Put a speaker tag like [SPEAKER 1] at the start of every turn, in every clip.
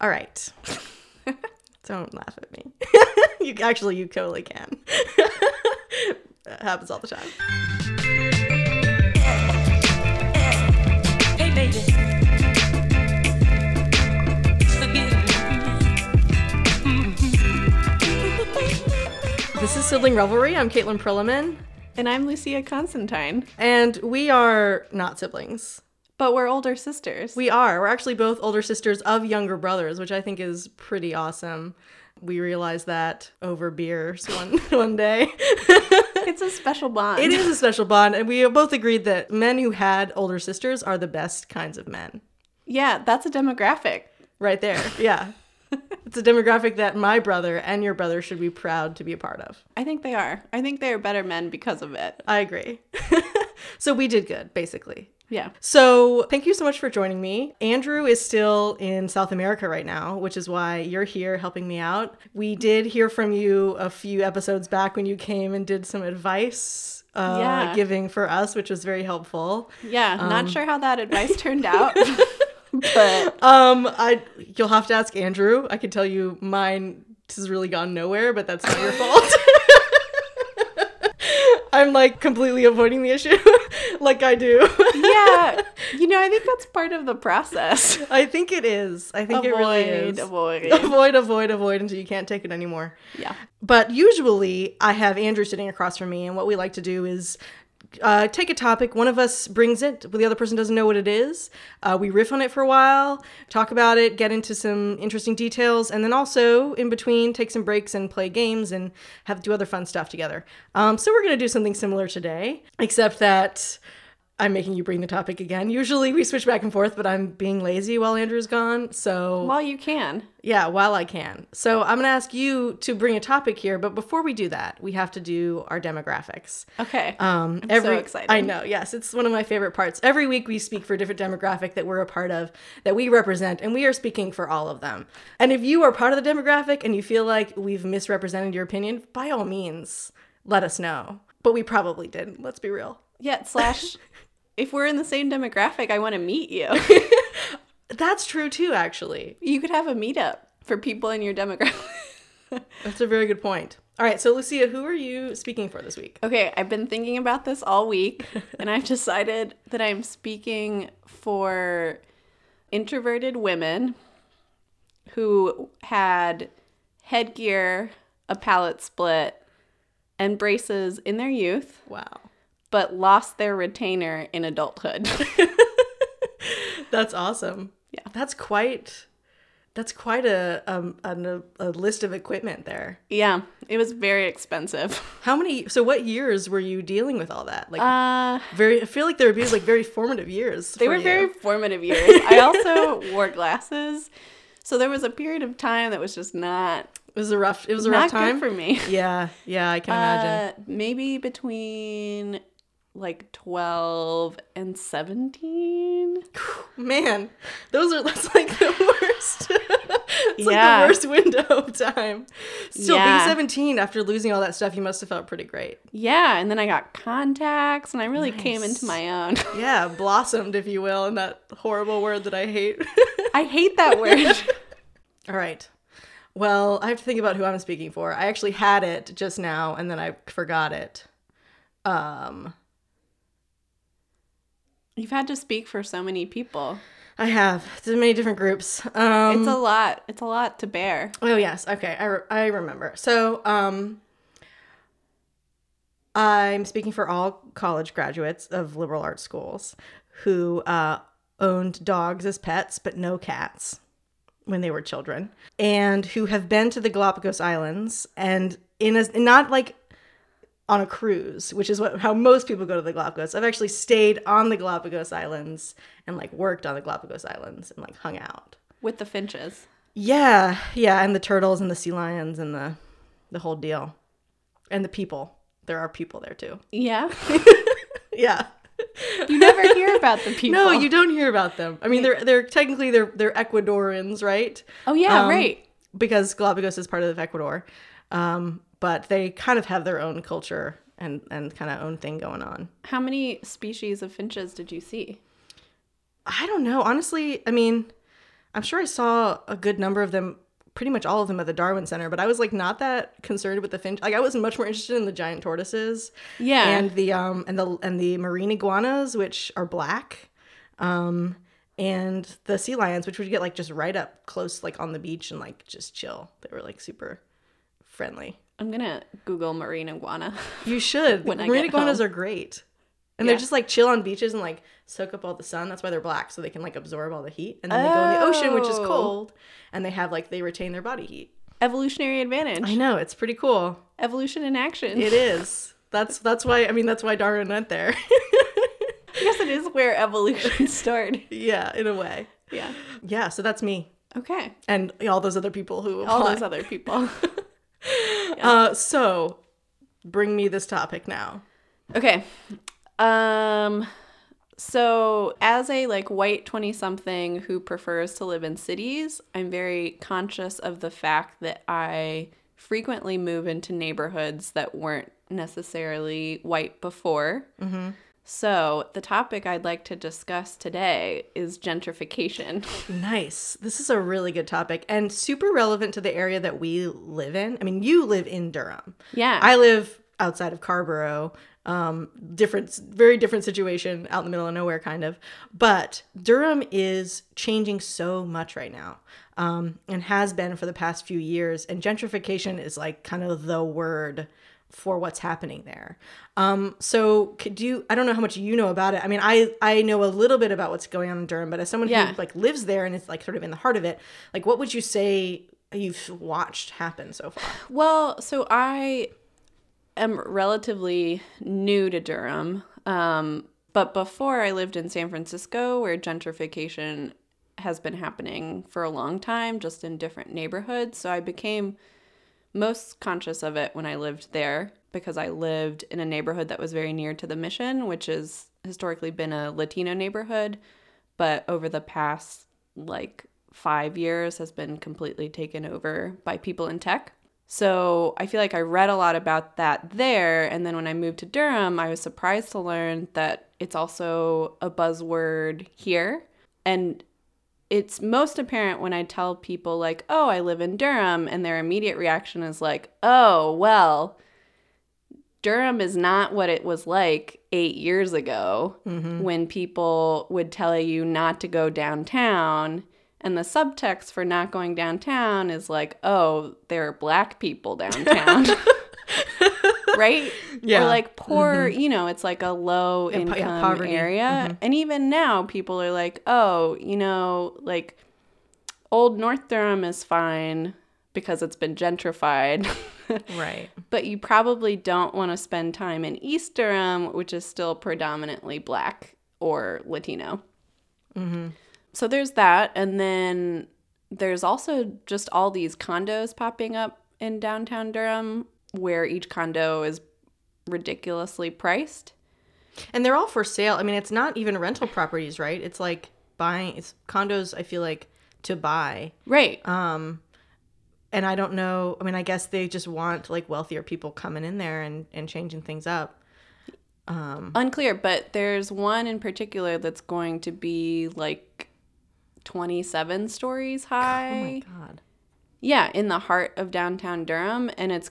[SPEAKER 1] All right. Don't laugh at me. you actually you totally can. that happens all the time.
[SPEAKER 2] Hey, baby.
[SPEAKER 1] This is Sibling Revelry. I'm Caitlin Prilliman,
[SPEAKER 3] And I'm Lucia Constantine.
[SPEAKER 1] and we are not siblings.
[SPEAKER 3] But we're older sisters.
[SPEAKER 1] We are. We're actually both older sisters of younger brothers, which I think is pretty awesome. We realized that over beers one one day.
[SPEAKER 3] it's a special bond.
[SPEAKER 1] it is a special bond, and we both agreed that men who had older sisters are the best kinds of men.
[SPEAKER 3] Yeah, that's a demographic.
[SPEAKER 1] Right there. Yeah. it's a demographic that my brother and your brother should be proud to be a part of.
[SPEAKER 3] I think they are. I think they are better men because of it.
[SPEAKER 1] I agree. so we did good, basically.
[SPEAKER 3] Yeah.
[SPEAKER 1] So, thank you so much for joining me. Andrew is still in South America right now, which is why you're here helping me out. We did hear from you a few episodes back when you came and did some advice uh,
[SPEAKER 3] Yeah.
[SPEAKER 1] giving for us, which was very helpful.
[SPEAKER 3] Yeah. not sure how that advice turned out. but
[SPEAKER 1] Um, I you'll have to ask Andrew. I can tell you mine has really gone nowhere, but that's not your fault. I'm like completely avoiding the issue, like I do.
[SPEAKER 3] yeah, you know, I think that's part of the process.
[SPEAKER 1] I think it is. I think it really is.
[SPEAKER 3] avoid.
[SPEAKER 1] avoid, avoid, avoid until you can't take it anymore.
[SPEAKER 3] Yeah.
[SPEAKER 1] But usually I have Andrew sitting across from me, and what we like to do is uh, take a topic, one of us brings it, but the other person doesn't know what it is. Uh, we riff on it for a while, talk about it, get into some interesting details, and then also in between take some breaks and play games and have do other fun stuff together. Um, so we're gonna do something similar today, except that. I'm making you bring the topic again. Usually we switch back and forth, but I'm being lazy while Andrew's gone. So
[SPEAKER 3] while you can.
[SPEAKER 1] yeah, while I can. So I'm going to ask you to bring a topic here, but before we do that, we have to do our demographics.
[SPEAKER 3] Okay.
[SPEAKER 1] Um,
[SPEAKER 3] I'm
[SPEAKER 1] every,
[SPEAKER 3] so excited.
[SPEAKER 1] I know, yes, it's one of my favorite parts. Every week we speak for a different demographic that we're a part of, that we represent, and we are speaking for all of them. And if you are part of the demographic and you feel like we've misrepresented your opinion, by all means, let us know. But we probably didn't. Let's be real.
[SPEAKER 3] Yeah, slash, if we're in the same demographic, I want to meet you.
[SPEAKER 1] That's true too, actually.
[SPEAKER 3] you could have a meetup for people in your demographic.
[SPEAKER 1] That's a very good point. All right, so Lucia, who are you speaking for this week?
[SPEAKER 3] Okay, I've been thinking about this all week, and I've decided that I'm speaking for introverted women who had headgear, a palate split, and braces in their youth,
[SPEAKER 1] Wow.
[SPEAKER 3] But lost their retainer in adulthood.
[SPEAKER 1] That's awesome.
[SPEAKER 3] Yeah.
[SPEAKER 1] That's quite that's quite a um a, a list of equipment there.
[SPEAKER 3] yeah, it was very expensive.
[SPEAKER 1] How many so what years were you dealing with all that? Like
[SPEAKER 3] Uh,
[SPEAKER 1] very I feel like they were like very formative years.
[SPEAKER 3] They were
[SPEAKER 1] you.
[SPEAKER 3] very formative years. I also wore glasses. So there was a period of time that was just not
[SPEAKER 1] it was a rough it was a rough time
[SPEAKER 3] good for me.
[SPEAKER 1] Yeah, yeah, I can imagine.
[SPEAKER 3] Uh, maybe between like 12 and 17.
[SPEAKER 1] Man, those are that's like the worst. it's
[SPEAKER 3] Yeah.
[SPEAKER 1] like the worst window of time. Still
[SPEAKER 3] Yeah.
[SPEAKER 1] being 17 after losing all that stuff, you must have felt pretty great.
[SPEAKER 3] Yeah, and then I got contacts and I really came into my own.
[SPEAKER 1] Yeah, blossomed, if you will, in that horrible word that I hate.
[SPEAKER 3] I hate that word.
[SPEAKER 1] All right. Well, I have to think about who I'm speaking for. I actually had it just now and then I forgot it. Um,
[SPEAKER 3] You've had to speak for so many people.
[SPEAKER 1] I have so many different groups. Um,
[SPEAKER 3] It's a lot. It's a lot to bear.
[SPEAKER 1] oh yes, okay, I, re- I remember. So, um, I'm speaking for all college graduates of liberal arts schools who uh, owned dogs as pets but no cats when they were children, and who have been to the Galapagos Islands and in a not like on a cruise, which is what how most people go to the Galapagos. I've actually stayed on the Galapagos Islands and like worked on the Galapagos Islands and like hung out.
[SPEAKER 3] With the finches.
[SPEAKER 1] Yeah, yeah, and the turtles and the sea lions and the the whole deal. And the people. There are people there too.
[SPEAKER 3] Yeah.
[SPEAKER 1] Yeah.
[SPEAKER 3] You never hear about the people.
[SPEAKER 1] No, you don't hear about them. I mean, they're they're technically they're they're Ecuadorians, right?
[SPEAKER 3] Oh, yeah,
[SPEAKER 1] Um,
[SPEAKER 3] right.
[SPEAKER 1] Because Galapagos is part of Ecuador, um, but they kind of have their own culture and and kind of own thing going on.
[SPEAKER 3] How many species of finches did you see?
[SPEAKER 1] I don't know. Honestly, I mean, I'm sure I saw a good number of them, pretty much all of them at the Darwin Center, but I was like not that concerned with the finch. Like I was much more interested in the giant tortoises.
[SPEAKER 3] Yeah.
[SPEAKER 1] And the um and the and the marine iguanas, which are black. Um and the sea lions, which would get like just right up close, like on the beach and like just chill. They were like super friendly.
[SPEAKER 3] I'm gonna Google marine iguana.
[SPEAKER 1] You should.
[SPEAKER 3] When
[SPEAKER 1] marine iguanas
[SPEAKER 3] home.
[SPEAKER 1] are great. And
[SPEAKER 3] Yeah.
[SPEAKER 1] they're just like chill on beaches and like soak up all the sun. That's why they're black, so they can like absorb all the heat. And then they go in the ocean, which is
[SPEAKER 3] Oh.
[SPEAKER 1] cold, and they have like they retain their body heat.
[SPEAKER 3] Evolutionary advantage.
[SPEAKER 1] I know it's pretty cool.
[SPEAKER 3] Evolution in action.
[SPEAKER 1] It is. That's that's why I mean that's why Darwin went there.
[SPEAKER 3] I guess it is where evolution started.
[SPEAKER 1] yeah, in a way.
[SPEAKER 3] Yeah.
[SPEAKER 1] Yeah, so that's me
[SPEAKER 3] Okay.
[SPEAKER 1] and all those other people who
[SPEAKER 3] All
[SPEAKER 1] apply.
[SPEAKER 3] those other people.
[SPEAKER 1] Uh, so bring me this topic now.
[SPEAKER 3] Okay. Um so as a like white 20 something who prefers to live in cities, I'm very conscious of the fact that I frequently move into neighborhoods that weren't necessarily white before. So, the topic I'd like to discuss today is gentrification.
[SPEAKER 1] Nice. This is a really good topic and super relevant to the area that we live in. I mean, you live in Durham.
[SPEAKER 3] Yeah.
[SPEAKER 1] I live outside of Carrboro. Um, different, very different situation out in the middle of nowhere, kind of. But Durham is changing so much right now, um, and has been for the past few years. And gentrification is like kind of the word for what's happening there. Um, so could you? I don't know how much you know about it. I mean, I I know a little bit about what's going on in Durham, but as someone
[SPEAKER 3] Yeah.
[SPEAKER 1] who like lives there and is like sort of in the heart of it, like what would you say you've watched happen so far?
[SPEAKER 3] Well, so I am relatively new to Durham. Um, but before I lived in San Francisco, where gentrification has been happening for a long time, just in different neighborhoods. So I became most conscious of it when I lived there because I lived in a neighborhood that was very near to the mission, which has historically been a Latino neighborhood, but over the past like five years has been completely taken over by people in tech. So I feel like I read a lot about that there. And then when I moved to Durham, I was surprised to learn that it's also a buzzword here. And it's most apparent when I tell people, like, oh, I live in Durham. And their immediate reaction is like, oh, well, Durham is not what it was like eight years ago mm-hmm. when people would tell you not to go downtown. And the subtext for not going downtown is like, oh, there are black people downtown. right?
[SPEAKER 1] Yeah.
[SPEAKER 3] Or like poor, mm-hmm. you know, it's like a low
[SPEAKER 1] po- yeah,
[SPEAKER 3] income
[SPEAKER 1] poverty.
[SPEAKER 3] area. Mm-hmm. And even now, people are like, oh, you know, like old North Durham is fine because it's been gentrified.
[SPEAKER 1] Right.
[SPEAKER 3] but you probably don't want to spend time in East Durham, which is still predominantly black or Latino. Mm-hmm. So there's that. And then there's also just all these condos popping up in downtown Durham where each condo is ridiculously priced.
[SPEAKER 1] And they're all for sale. I mean, it's not even rental properties, right? It's like buying it's condos I feel like to buy.
[SPEAKER 3] Right.
[SPEAKER 1] Um and I don't know, I mean, I guess they just want like wealthier people coming in there and and changing things up.
[SPEAKER 3] Um Unclear, but there's one in particular that's going to be like 27 stories high.
[SPEAKER 1] Oh my god.
[SPEAKER 3] Yeah, in the heart of downtown Durham, and it's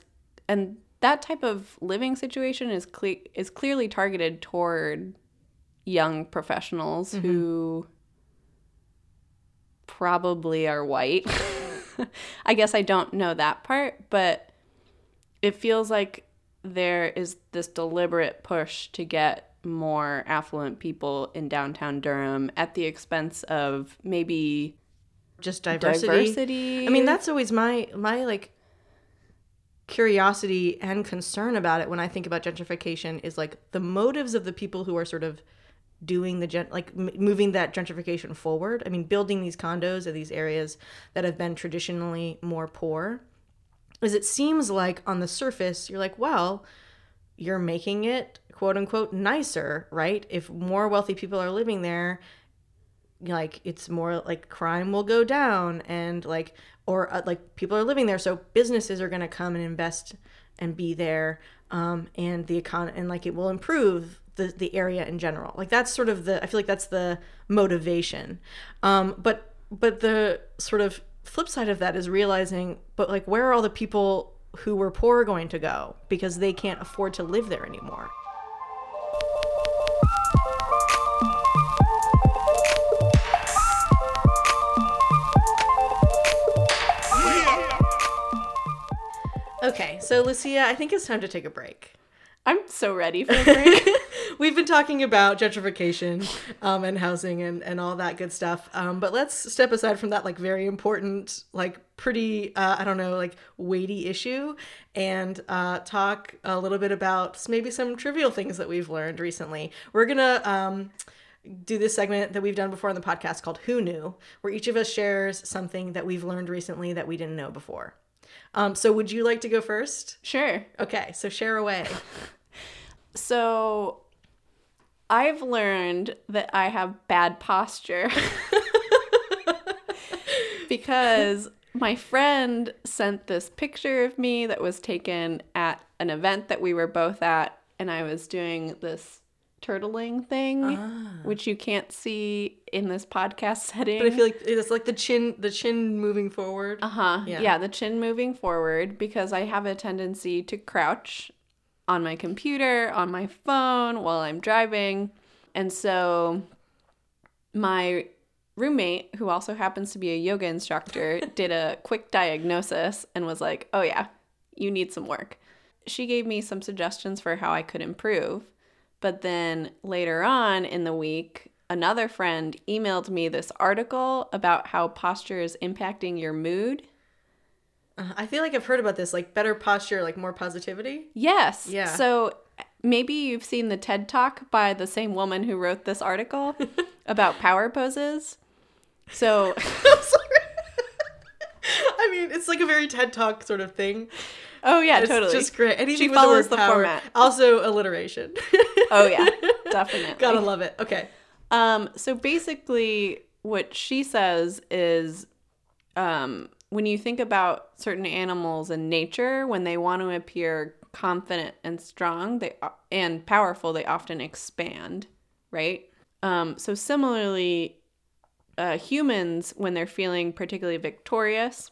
[SPEAKER 3] and that type of living situation is cle- is clearly targeted toward young professionals mm-hmm. who probably are white. I guess I don't know that part, but it feels like there is this deliberate push to get more affluent people in downtown Durham at the expense of maybe
[SPEAKER 1] Just diversity.
[SPEAKER 3] diversity.
[SPEAKER 1] I mean, that's always my my like curiosity and concern about it when I think about gentrification is like the motives of the people who are sort of doing the gen like m- moving that gentrification forward. I mean, building these condos in these areas that have been traditionally more poor. Is it seems like on the surface you're like, well, you're making it quote unquote nicer, right? If more wealthy people are living there, like it's more like crime will go down and like or uh, like people are living there so businesses are going to come and invest and be there um, and the econ and like it will improve the, the area in general. Like that's sort of the i feel like that's the motivation. Um, but but the sort of flip side of that is realizing, but like, where are all the people who were poor going to go? Because they can't afford to live there anymore? Okay, so Lucia, I think it's time to take a break.
[SPEAKER 3] I'm so ready for a break.
[SPEAKER 1] We've been talking about gentrification um, and housing and, and all that good stuff. Um, but let's step aside from that, like, very important, like, pretty, uh, I don't know, like, weighty issue and uh, talk a little bit about maybe some trivial things that we've learned recently. We're going to. Um, do this segment that we've done before on the podcast called Who Knew, where each of us shares something that we've learned recently that we didn't know before. Um, so, would you like to go first?
[SPEAKER 3] sure.
[SPEAKER 1] Okay, so share away.
[SPEAKER 3] So I've learned that I have bad posture because my friend sent this picture of me that was taken at an event that we were both at, and I was doing this turtling thing, which you can't see in this podcast setting.
[SPEAKER 1] But I feel like it's like the chin, the chin moving forward.
[SPEAKER 3] Uh huh.
[SPEAKER 1] Yeah.
[SPEAKER 3] Yeah. the chin moving forward because I have a tendency to crouch on my computer, on my phone while I'm driving. And so my roommate, who also happens to be a yoga instructor, did a quick diagnosis and was like, oh, yeah, you need some work. She gave me some suggestions for how I could improve. But then later on in the week, another friend emailed me this article about how posture is impacting your mood.
[SPEAKER 1] Uh, I feel like I've heard about this, like better posture, like more positivity.
[SPEAKER 3] Yes.
[SPEAKER 1] Yeah.
[SPEAKER 3] So maybe you've seen the TED Talk by the same woman who wrote this article about power poses. So.
[SPEAKER 1] I mean, it's like a very TED Talk sort of thing.
[SPEAKER 3] oh yeah,
[SPEAKER 1] It's
[SPEAKER 3] totally.
[SPEAKER 1] just great. Anything
[SPEAKER 3] She
[SPEAKER 1] the
[SPEAKER 3] follows the
[SPEAKER 1] power.
[SPEAKER 3] format.
[SPEAKER 1] Also, alliteration.
[SPEAKER 3] Oh yeah, definitely.
[SPEAKER 1] Gotta love it. Okay.
[SPEAKER 3] Um, so basically, what she says is, um, when you think about certain animals in nature, when they want to appear confident and strong, they and powerful, they often expand, right? Um, so similarly, uh, humans, when they're feeling particularly victorious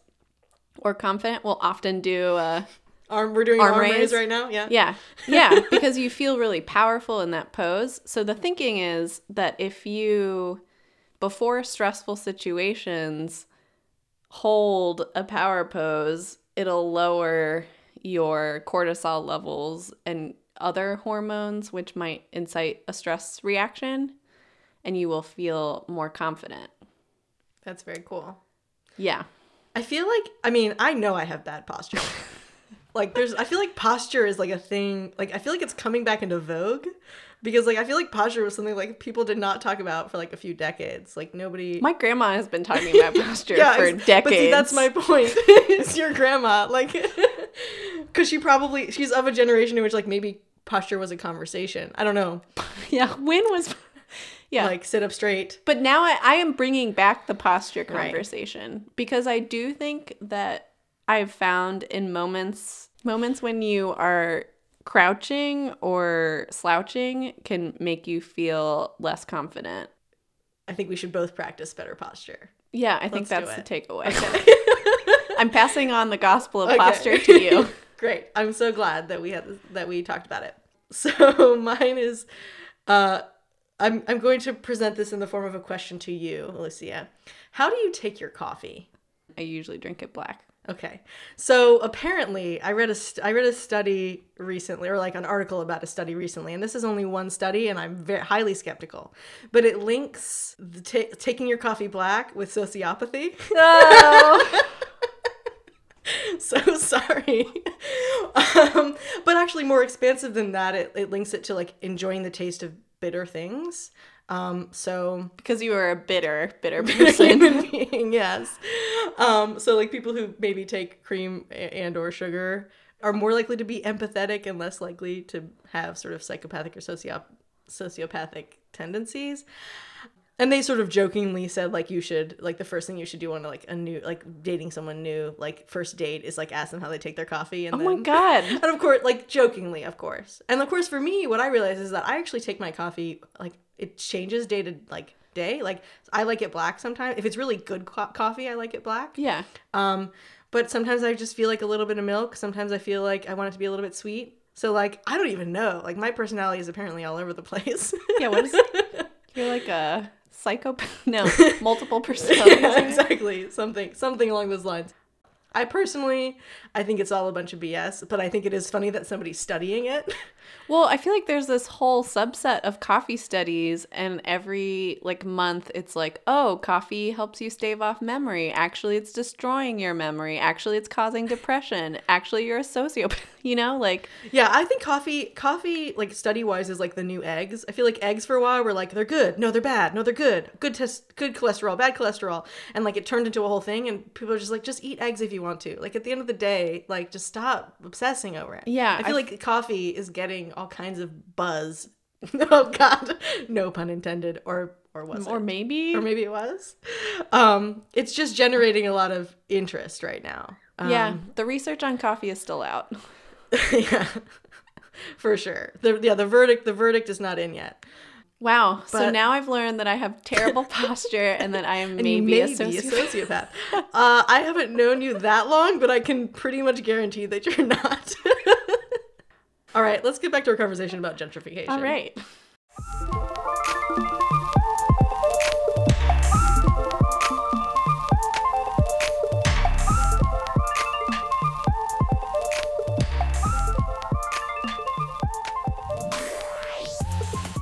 [SPEAKER 3] or confident, will often do a
[SPEAKER 1] Arm. We're doing
[SPEAKER 3] Arm
[SPEAKER 1] arm, raise.
[SPEAKER 3] raise.
[SPEAKER 1] right now. Yeah.
[SPEAKER 3] yeah. Yeah. Because you feel really powerful in that pose. So the thinking is that if you, before stressful situations, hold a power pose, it'll lower your cortisol levels and other hormones, which might incite a stress reaction, and you will feel more confident.
[SPEAKER 1] That's very cool.
[SPEAKER 3] Yeah.
[SPEAKER 1] I feel like I mean I know I have bad posture. like there's I feel like posture is like a thing. Like I feel like it's coming back into vogue because like I feel like posture was something like people did not talk about for like a few decades. Like nobody.
[SPEAKER 3] My grandma has been talking about posture yeah,
[SPEAKER 1] for
[SPEAKER 3] decades.
[SPEAKER 1] But see, that's my point. it's your grandma, like, because she probably she's of a generation in which like maybe posture was a conversation. I don't know.
[SPEAKER 3] yeah. When was. Yeah.
[SPEAKER 1] Like sit up straight.
[SPEAKER 3] But now I, I am bringing back the posture
[SPEAKER 1] Right.
[SPEAKER 3] conversation because I do think that I've found in moments moments when you are crouching or slouching can make you feel less confident.
[SPEAKER 1] I think we should both practice better posture.
[SPEAKER 3] Yeah, I think
[SPEAKER 1] Let's do
[SPEAKER 3] that's the takeaway. I'm passing on the gospel of
[SPEAKER 1] Okay.
[SPEAKER 3] posture to you.
[SPEAKER 1] Great. I'm so glad that we had this, that we talked about it. So mine is uh I'm I'm going to present this in the form of a question to you, Alicia. How do you take your coffee?
[SPEAKER 3] I usually drink it black.
[SPEAKER 1] Okay. So apparently, I read a st- I read a study recently, or like an article about a study recently, and this is only one study, and I'm very highly skeptical. But it links the ta taking your coffee black with sociopathy.
[SPEAKER 3] Oh.
[SPEAKER 1] so sorry. um, but actually, more expansive than that, it, it links it to like enjoying the taste of bitter things. Um, so
[SPEAKER 3] because you are a bitter, bitter person.
[SPEAKER 1] being, yes. Um, so like people who maybe take cream and or sugar are more likely to be empathetic and less likely to have sort of psychopathic or sociop- sociopathic tendencies. And they sort of jokingly said like you should like the first thing you should do on like a new like dating someone new like first date is like ask them how they take their coffee and
[SPEAKER 3] oh
[SPEAKER 1] then
[SPEAKER 3] my god.
[SPEAKER 1] and of course like jokingly of course and of course for me what I realize is that I actually take my coffee like it changes day to like day. Like I like it black sometimes. If it's really good co- coffee, I like it black.
[SPEAKER 3] Yeah.
[SPEAKER 1] Um, but sometimes I just feel like a little bit of milk. Sometimes I feel like I want it to be a little bit sweet. So like I don't even know. Like my personality is apparently all over the place.
[SPEAKER 3] Yeah, what is it? You're like a psychopath. No, multiple personalities.
[SPEAKER 1] yeah, exactly. Something something along those lines. I personally, I think it's all a bunch of BS, but I think it is funny that somebody's studying it.
[SPEAKER 3] Well, I feel like there's this whole subset of coffee studies, and every like month it's like, oh, coffee helps you stave off memory. Actually, it's destroying your memory. Actually, it's causing depression. Actually, you're a sociopath. You know, like
[SPEAKER 1] Yeah, I think coffee, coffee, like study wise, is like the new eggs. I feel like eggs for a while were like they're good, no, they're bad, no, they're good, good test, good cholesterol, bad cholesterol, and like it turned into a whole thing, and people are just like, just eat eggs if you want to. Like at the end of the day, like just stop obsessing over it.
[SPEAKER 3] Yeah,
[SPEAKER 1] I feel
[SPEAKER 3] I
[SPEAKER 1] like coffee is getting all kinds of buzz. oh God, no pun intended, or or was it?
[SPEAKER 3] or
[SPEAKER 1] it?
[SPEAKER 3] maybe
[SPEAKER 1] or maybe it was. Um, it's just generating a lot of interest right now. Um,
[SPEAKER 3] yeah, the research on coffee is still out.
[SPEAKER 1] yeah, for sure. The, yeah, the verdict the verdict is not in yet.
[SPEAKER 3] Wow. so now I've learned that I have terrible posture and that I am maybe,
[SPEAKER 1] you may
[SPEAKER 3] a sociopath.
[SPEAKER 1] uh, I haven't known you that long, but I can pretty much guarantee that you're not. All right, let's get back to our conversation about gentrification.
[SPEAKER 3] All right.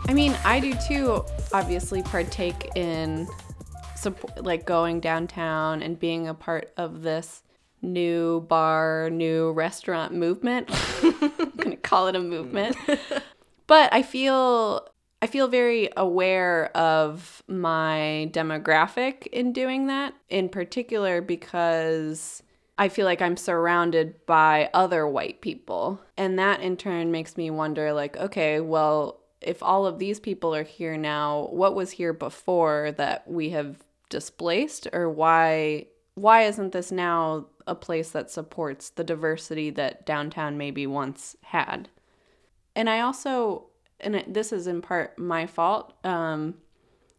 [SPEAKER 3] I mean, I do too, obviously, partake in support, like going downtown and being a part of this new bar, new restaurant movement. Call it a movement. Mm. but I feel I feel very aware of my demographic in doing that, in particular because I feel like I'm surrounded by other white people. And that in turn makes me wonder like, okay, well, if all of these people are here now, what was here before that we have displaced or why why isn't this now a place that supports the diversity that downtown maybe once had? And I also and this is in part my fault um,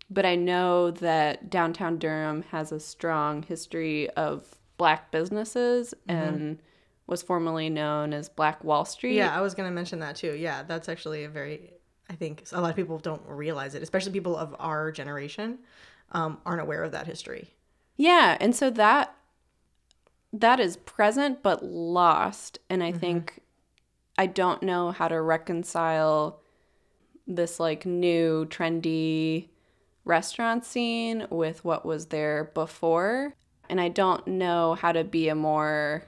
[SPEAKER 3] but I know that downtown Durham has a strong history of black businesses and was formerly known as Black Wall Street.
[SPEAKER 1] Yeah, I was going to mention that too. Yeah, that's actually a very, I think a lot of people don't realize it, especially people of our generation um, aren't aware of that history.
[SPEAKER 3] Yeah, and so that that is present but lost and I mm-hmm. think I don't know how to reconcile this like new trendy restaurant scene with what was there before and I don't know how to be a more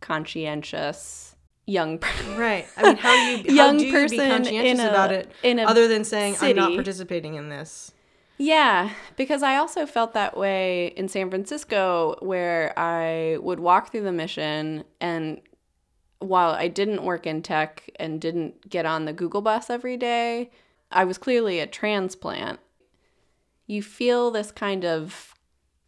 [SPEAKER 3] conscientious young person.
[SPEAKER 1] Right. I mean, how do you, how
[SPEAKER 3] Young
[SPEAKER 1] do you
[SPEAKER 3] person
[SPEAKER 1] be conscientious
[SPEAKER 3] a-
[SPEAKER 1] about it
[SPEAKER 3] in a
[SPEAKER 1] other than saying, I'm not participating in this?
[SPEAKER 3] Yeah, because I also felt that way in San Francisco, where I would walk through the mission, and while I didn't work in tech and didn't get on the Google bus every day, I was clearly a transplant. You feel this kind of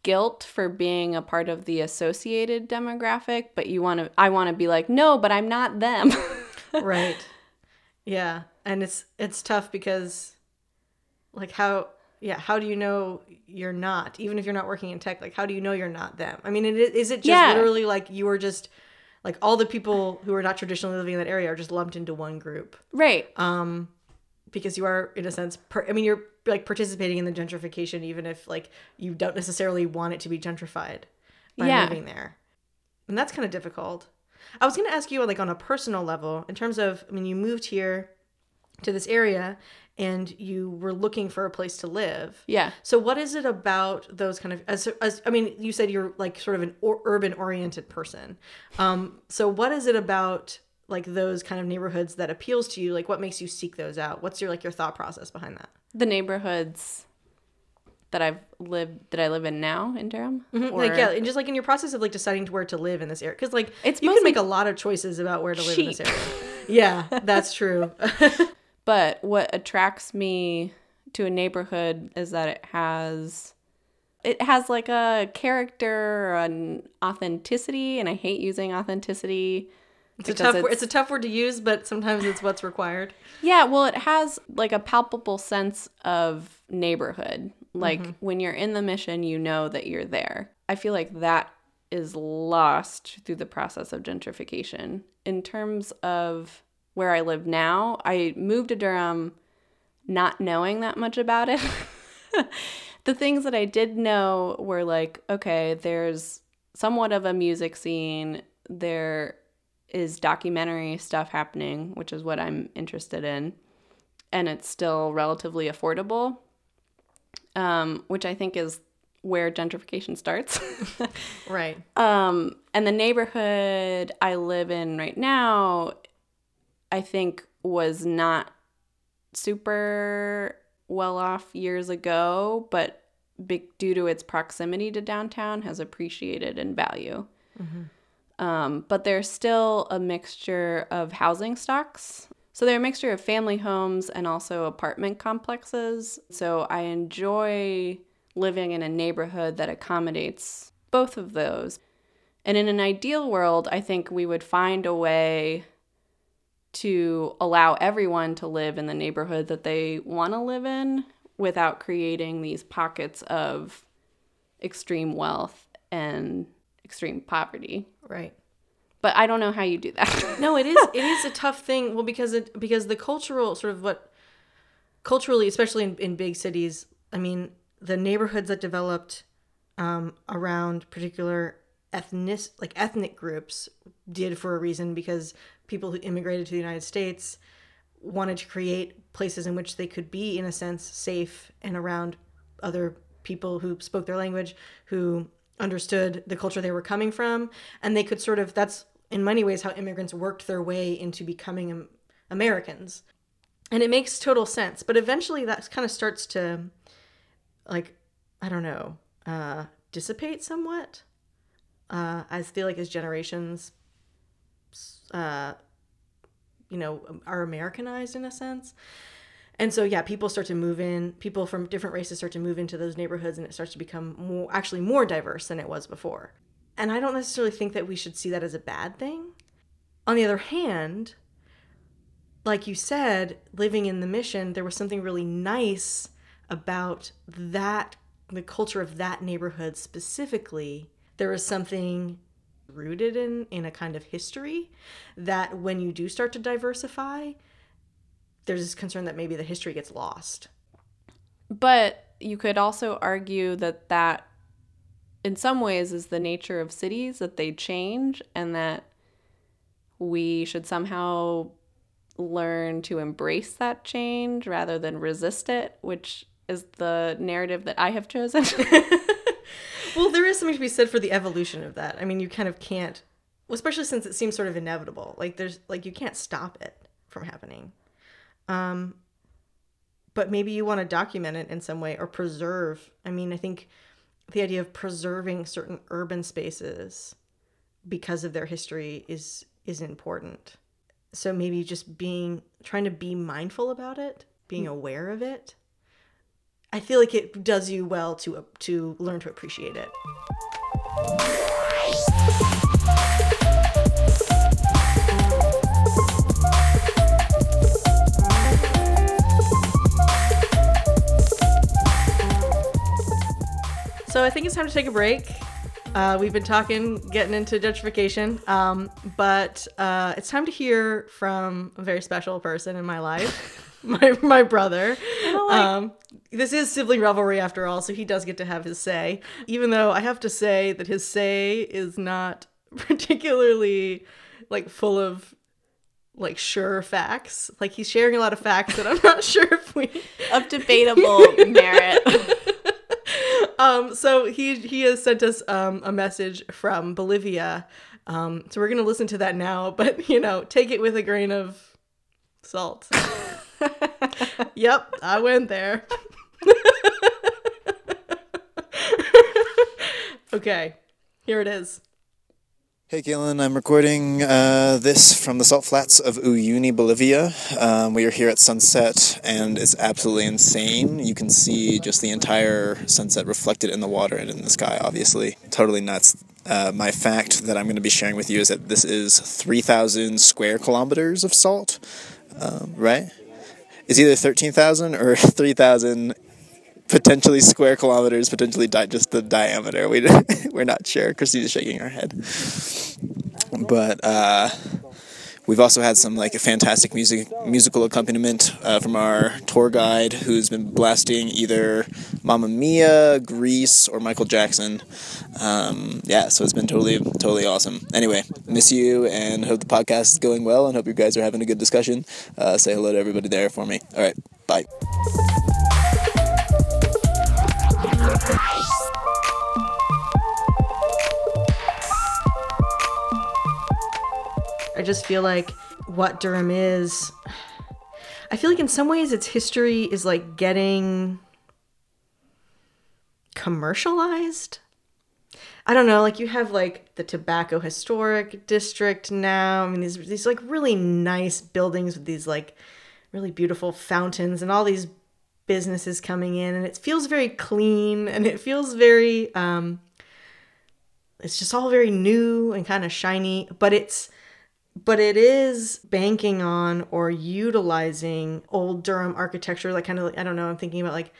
[SPEAKER 3] guilt for being a part of the associated demographic, but you want to, I want to be like, no, but I'm not them.
[SPEAKER 1] right yeah and it's it's tough because like how yeah how do you know you're not even if you're not working in tech like how do you know you're not them i mean it, is it just
[SPEAKER 3] Yeah.
[SPEAKER 1] literally like you are just like all the people who are not traditionally living in that area are just lumped into one group
[SPEAKER 3] right.
[SPEAKER 1] um because you are in a sense per- i mean you're like participating in the gentrification even if like you don't necessarily want it to be gentrified by
[SPEAKER 3] Yeah.
[SPEAKER 1] moving there and that's kind of difficult i was going to ask you like on a personal level in terms of i mean you moved here to this area and you were looking for a place to live
[SPEAKER 3] Yeah.
[SPEAKER 1] so what is it about those kind of as, as I mean you said you're like sort of an or, urban oriented person. Um so what is it about like those kind of neighborhoods that appeals to you? Like what makes you seek those out? What's your like your thought process behind that?
[SPEAKER 3] The neighborhoods that I've lived, that I live in now in Durham.
[SPEAKER 1] like
[SPEAKER 3] Or-
[SPEAKER 1] yeah, and just like in your process of like deciding to where to live in this area cuz like
[SPEAKER 3] It's
[SPEAKER 1] you can make a lot of choices about where to live in this area. yeah, that's true.
[SPEAKER 3] But what attracts me to a neighborhood is that it has it has like a character or an authenticity and I hate using authenticity.
[SPEAKER 1] It's a tough word. It's a tough word to use, but sometimes it's what's required.
[SPEAKER 3] Yeah, well it has like a palpable sense of neighborhood. Like mm-hmm. when you're in the mission, you know that you're there. I feel like that is lost through the process of gentrification. In terms of where I live now, I moved to Durham not knowing that much about it. the things that I did know were like, okay, there's somewhat of a music scene. There is documentary stuff happening, which is what I'm interested in. And it's still relatively affordable, um, which I think is where gentrification starts.
[SPEAKER 1] Right.
[SPEAKER 3] um, and the neighborhood I live in right now, I think, was not super well off years ago, but big, due to its proximity to downtown, has appreciated in value. Um, but there's still a mixture of housing stocks. So they're a mixture of family homes and also apartment complexes. So I enjoy living in a neighborhood that accommodates both of those. And in an ideal world, I think we would find a way to allow everyone to live in the neighborhood that they want to live in without creating these pockets of extreme wealth and extreme poverty.
[SPEAKER 1] Right.
[SPEAKER 3] But I don't know how you do that.
[SPEAKER 1] No, it is it is a tough thing. Well, because it because the cultural sort of what culturally, especially in, in big cities, I mean, the neighborhoods that developed um, around particular ethnic like ethnic groups did for a reason because people who immigrated to the United States wanted to create places in which they could be in a sense safe and around other people who spoke their language who understood the culture they were coming from. And they could sort of that's in many ways how immigrants worked their way into becoming Americans. And it makes total sense. But eventually that kind of starts to like i don't know uh dissipate somewhat uh i feel like as generations uh you know are americanized in a sense. And so yeah people start to move in people from different races start to move into those neighborhoods and it starts to become more actually more diverse than it was before. And i don't necessarily think that we should see that as a bad thing. On the other hand like you said living in the mission there was something really nice about that the culture of that neighborhood specifically. There was something rooted in in a kind of history that when you do start to diversify there's this concern that maybe the history gets lost
[SPEAKER 3] But you could also argue that that, in some ways, is the nature of cities that they change and that we should somehow learn to embrace that change rather than resist it, which is the narrative that I have chosen.
[SPEAKER 1] well there is something to be said for the evolution of that. I mean you kind of can't well, especially since it seems sort of inevitable. Like there's like you can't stop it from happening. Um but maybe you want to document it in some way or preserve i mean i think the idea of preserving certain urban spaces because of their history is is important. So maybe just being trying to be mindful about it being aware of it i feel like it does you well to to learn to appreciate it So I think it's time to take a break. Uh, we've been talking, getting into gentrification, um, but uh, it's time to hear from a very special person in my life, my my brother. Um, this is sibling rivalry after all, so he does get to have his say. Even though I have to say that his say is not particularly like full of like sure facts. Like he's sharing a lot of facts that I'm not sure if we
[SPEAKER 3] of debatable merit.
[SPEAKER 1] um, so he he has sent us um, a message from Bolivia. Um, so we're gonna listen to that now, but you know, take it with a grain of salt. Yep, I went there. okay, here it is.
[SPEAKER 2] Hey, Galen, I'm recording uh, this from the salt flats of Uyuni, Bolivia. Um, we are here at sunset, and it's absolutely insane. You can see just the entire sunset reflected in the water and in the sky, obviously. Totally nuts. Uh, my fact that I'm going to be sharing with you is that this is 3,000 square kilometers of salt, um, right? It's either 13,000 or 3,000 potentially square kilometers, potentially di- just the diameter. We we're not sure. Christina's shaking her head, but uh, we've also had some like a fantastic music musical accompaniment uh, from our tour guide, who's been blasting either Mamma Mia, Grease, or Michael Jackson. Um, yeah, so it's been totally totally awesome. Anyway, miss you and hope the podcast is going well, and hope you guys are having a good discussion. Uh, say hello to everybody there for me. All right, bye.
[SPEAKER 1] Just feel like what Durham is. I feel like in some ways its history is like getting commercialized. I don't know, like you have like the Tobacco Historic District now. I mean these these like really nice buildings with these like really beautiful fountains and all these businesses coming in and it feels very clean and it feels very um it's just all very new and kind of shiny, but it's but it is banking on or utilizing old Durham architecture, like kind of, I don't know, I'm thinking about like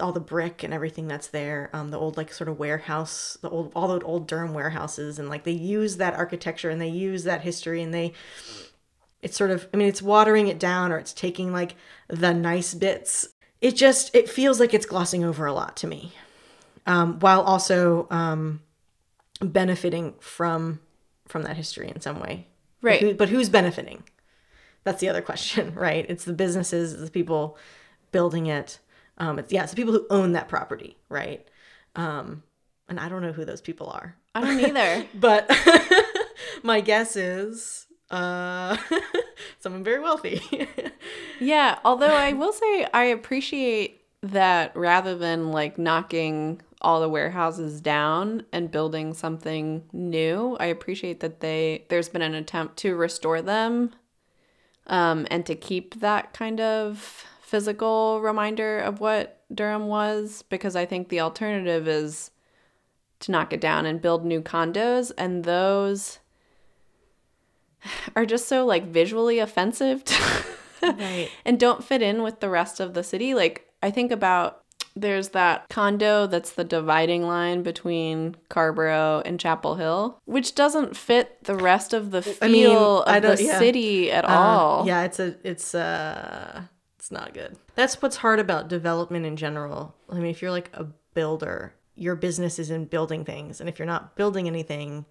[SPEAKER 1] all the brick and everything that's there, um, the old like sort of warehouse, the old all the old Durham warehouses, and like they use that architecture and they use that history and they, it's sort of, I mean, it's watering it down or it's taking like the nice bits. It just it feels like it's glossing over a lot to me, um, while also um, benefiting from from that history in some way.
[SPEAKER 3] Right.
[SPEAKER 1] But, who, but who's benefiting? That's the other question, right? It's the businesses, the people building it. Um, it's yeah, it's the people who own that property, right? Um, and I don't know who those people are,
[SPEAKER 3] I don't either.
[SPEAKER 1] but my guess is uh, someone very wealthy.
[SPEAKER 3] Yeah, although I will say I appreciate that rather than like knocking all the warehouses down and building something new, I appreciate that they there's been an attempt to restore them um, and to keep that kind of physical reminder of what Durham was because I think the alternative is to knock it down and build new condos and those are just so like visually offensive to
[SPEAKER 1] right.
[SPEAKER 3] and don't fit in with the rest of the city. Like I think about there's that condo that's the dividing line between Carrboro and Chapel Hill, which doesn't fit the rest of the feel
[SPEAKER 1] I mean,
[SPEAKER 3] of the
[SPEAKER 1] yeah.
[SPEAKER 3] city at
[SPEAKER 1] Uh,
[SPEAKER 3] all.
[SPEAKER 1] yeah, it's a it's uh it's not good. That's what's hard about development in general. I mean, if you're like a builder, your business is in building things, and if you're not building anything,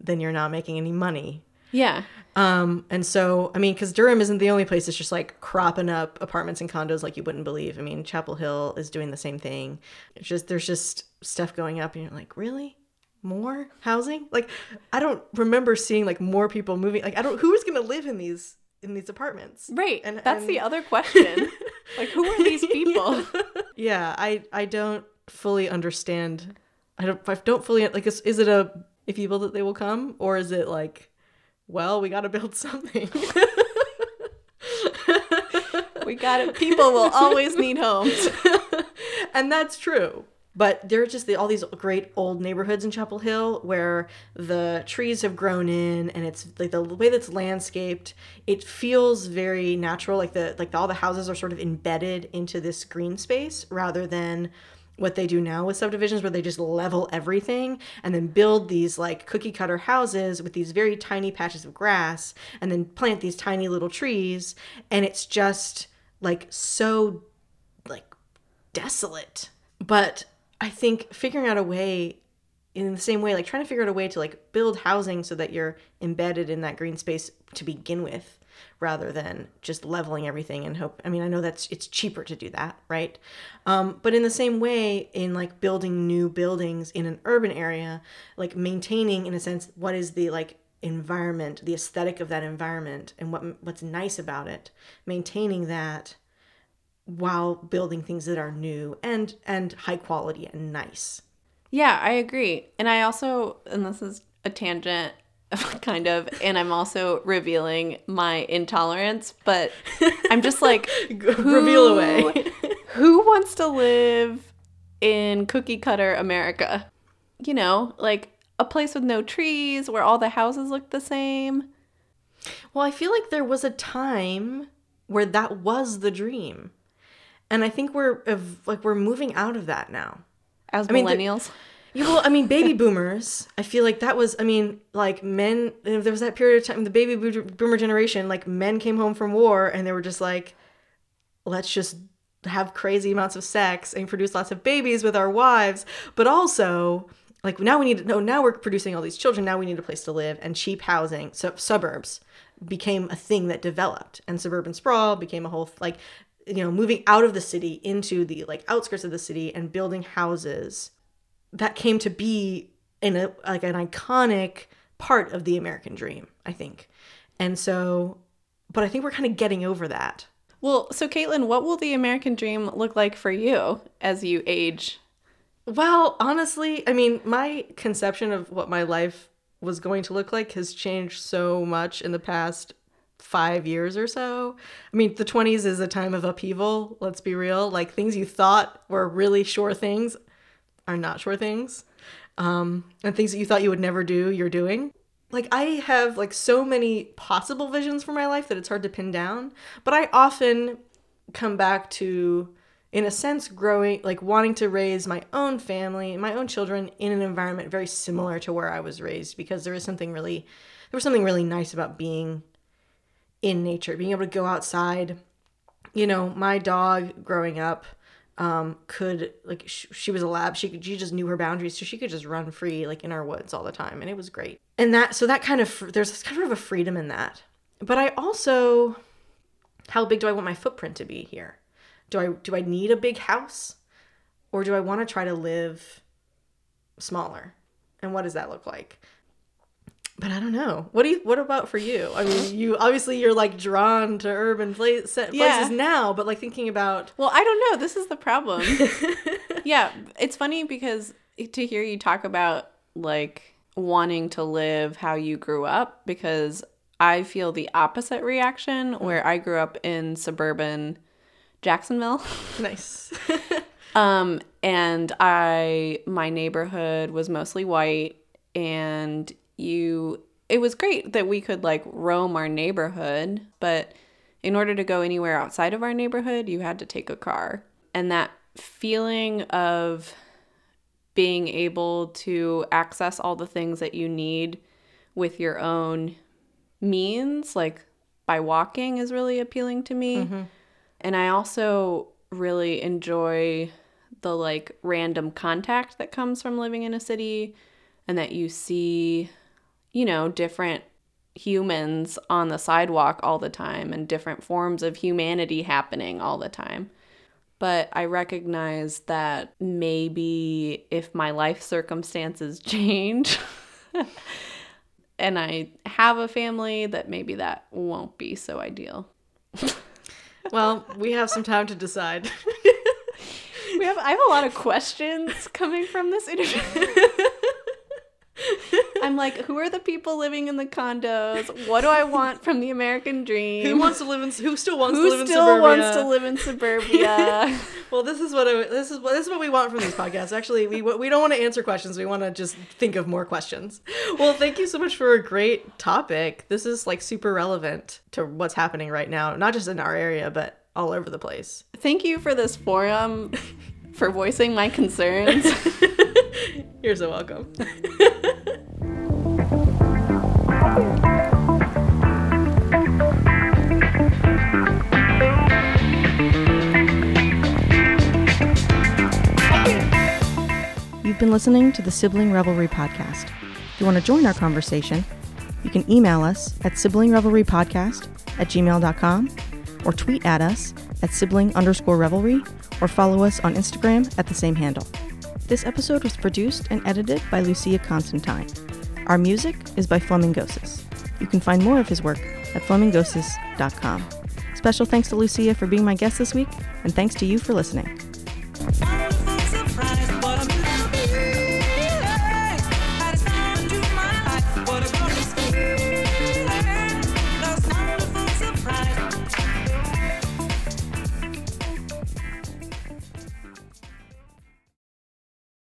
[SPEAKER 1] then you're not making any money.
[SPEAKER 3] Yeah.
[SPEAKER 1] Um, and so, I mean, because Durham isn't the only place that's just like cropping up apartments and condos like you wouldn't believe. I mean, Chapel Hill is doing the same thing. It's just, there's just stuff going up, and you're like, really? More housing? Like, I don't remember seeing like more people moving. Like, I don't, who's going to live in these, in these apartments?
[SPEAKER 3] Right.
[SPEAKER 1] And-
[SPEAKER 3] That's
[SPEAKER 1] and-
[SPEAKER 3] the other question. like who are these people?
[SPEAKER 1] Yeah, I, I don't fully understand. I don't, I don't fully, like, is, is it a, if you build it, they will come? Or is it like, well, we got to build something?
[SPEAKER 3] we got it. People will always need homes.
[SPEAKER 1] and that's true. But there are just the, all these great old neighborhoods in Chapel Hill where the trees have grown in, and it's like the way that's landscaped. It feels very natural, like the like all the houses are sort of embedded into this green space rather than what they do now with subdivisions where they just level everything and then build these like cookie cutter houses with these very tiny patches of grass and then plant these tiny little trees and it's just like so like desolate. But I think figuring out a way in the same way, like trying to figure out a way to like build housing so that you're embedded in that green space to begin with rather than just leveling everything and hope i mean i know that's it's cheaper to do that right um, but in the same way in like building new buildings in an urban area like maintaining in a sense what is the like environment the aesthetic of that environment and what what's nice about it maintaining that while building things that are new and and high quality and nice
[SPEAKER 3] Yeah, I agree. And I also, and this is a tangent, kind of, and I'm also revealing my intolerance, but I'm just like,
[SPEAKER 1] reveal away
[SPEAKER 3] who wants to live in cookie cutter America? You know, like a place with no trees where all the houses look the same.
[SPEAKER 1] Well, I feel like there was a time where that was the dream. and I think we're like we're moving out of that now.
[SPEAKER 3] As
[SPEAKER 1] mean, the-
[SPEAKER 3] millennials.
[SPEAKER 1] Yeah, well, I mean, baby boomers. I feel like that was. I mean, like men. There was that period of time, the baby boomer generation. Like men came home from war, and they were just like, let's just have crazy amounts of sex and produce lots of babies with our wives. But also, like now we need. No, now we're producing all these children. Now we need a place to live, and cheap housing. So suburbs became a thing that developed, and suburban sprawl became a whole like. You know, moving out of the city into the like outskirts of the city and building houses that came to be in a like an iconic part of the American dream, I think. And so but I think we're kind of getting over that.
[SPEAKER 3] Well, so Caitlin, what will the American dream look like for you as you age?
[SPEAKER 1] Well, honestly, I mean, my conception of what my life was going to look like has changed so much in the past five years or so. I mean, the 20s is a time of upheaval, let's be real. Like, things you thought were really sure things are not sure things. Um, and things that you thought you would never do, you're doing. Like, I have like so many possible visions for my life that it's hard to pin down. But I often come back to in a sense growing like wanting to raise my own family my own children in an environment very similar to where i was raised because there is something really there was something really nice about being in nature being able to go outside you know my dog growing up um, could like sh- she was a lab she could she just knew her boundaries so she could just run free like in our woods all the time and it was great and that so that kind of there's kind of a freedom in that but i also how big do i want my footprint to be here do I do I need a big house or do I want to try to live smaller? And what does that look like? But I don't know. What do you what about for you? I mean, you obviously you're like drawn to urban place, places
[SPEAKER 3] Yeah.
[SPEAKER 1] now, but like thinking about
[SPEAKER 3] Well, I don't know. This is the problem. yeah, it's funny because to hear you talk about like wanting to live how you grew up because I feel the opposite reaction where I grew up in suburban Jacksonville.
[SPEAKER 1] nice.
[SPEAKER 3] Um, and I, my neighborhood was mostly white, and you, it was great that we could like roam our neighborhood, but in order to go anywhere outside of our neighborhood, you had to take a car. And that feeling of being able to access all the things that you need with your own means, like by walking, is really appealing to me. Mm-hmm. And I also really enjoy the like random contact that comes from living in a city and that you see, you know, different humans on the sidewalk all the time and different forms of humanity happening all the time. But I recognize that maybe if my life circumstances change and I have a family, that maybe that won't be so ideal.
[SPEAKER 1] well, we have some time to decide.
[SPEAKER 3] We have I have a lot of questions coming from this interview. I'm like, who are the people living in the condos? What do I want from the American dream?
[SPEAKER 1] who wants to live in who still wants to
[SPEAKER 3] Who
[SPEAKER 1] live in
[SPEAKER 3] still
[SPEAKER 1] suburbia?
[SPEAKER 3] wants to live in suburbia?
[SPEAKER 1] Well, this is what I, this is what this is what we want from these podcasts. Actually, we we don't want to answer questions. We want to just think of more questions. Well, thank you so much for a great topic. This is like super relevant to what's happening right now, not just in our area, but all over the place.
[SPEAKER 3] Thank you for this forum for voicing my concerns.
[SPEAKER 1] You're so welcome. been listening to the Sibling Revelry podcast. If you want to join our conversation, you can email us at siblingrevelrypodcast at gmail.com or tweet at us at sibling underscore revelry or follow us on Instagram at the same handle. This episode was produced and edited by Lucia Constantine. Our music is by Flamingosis. You can find more of his work at flamingosis.com. Special thanks to Lucia for being my guest this week, and thanks to you for listening.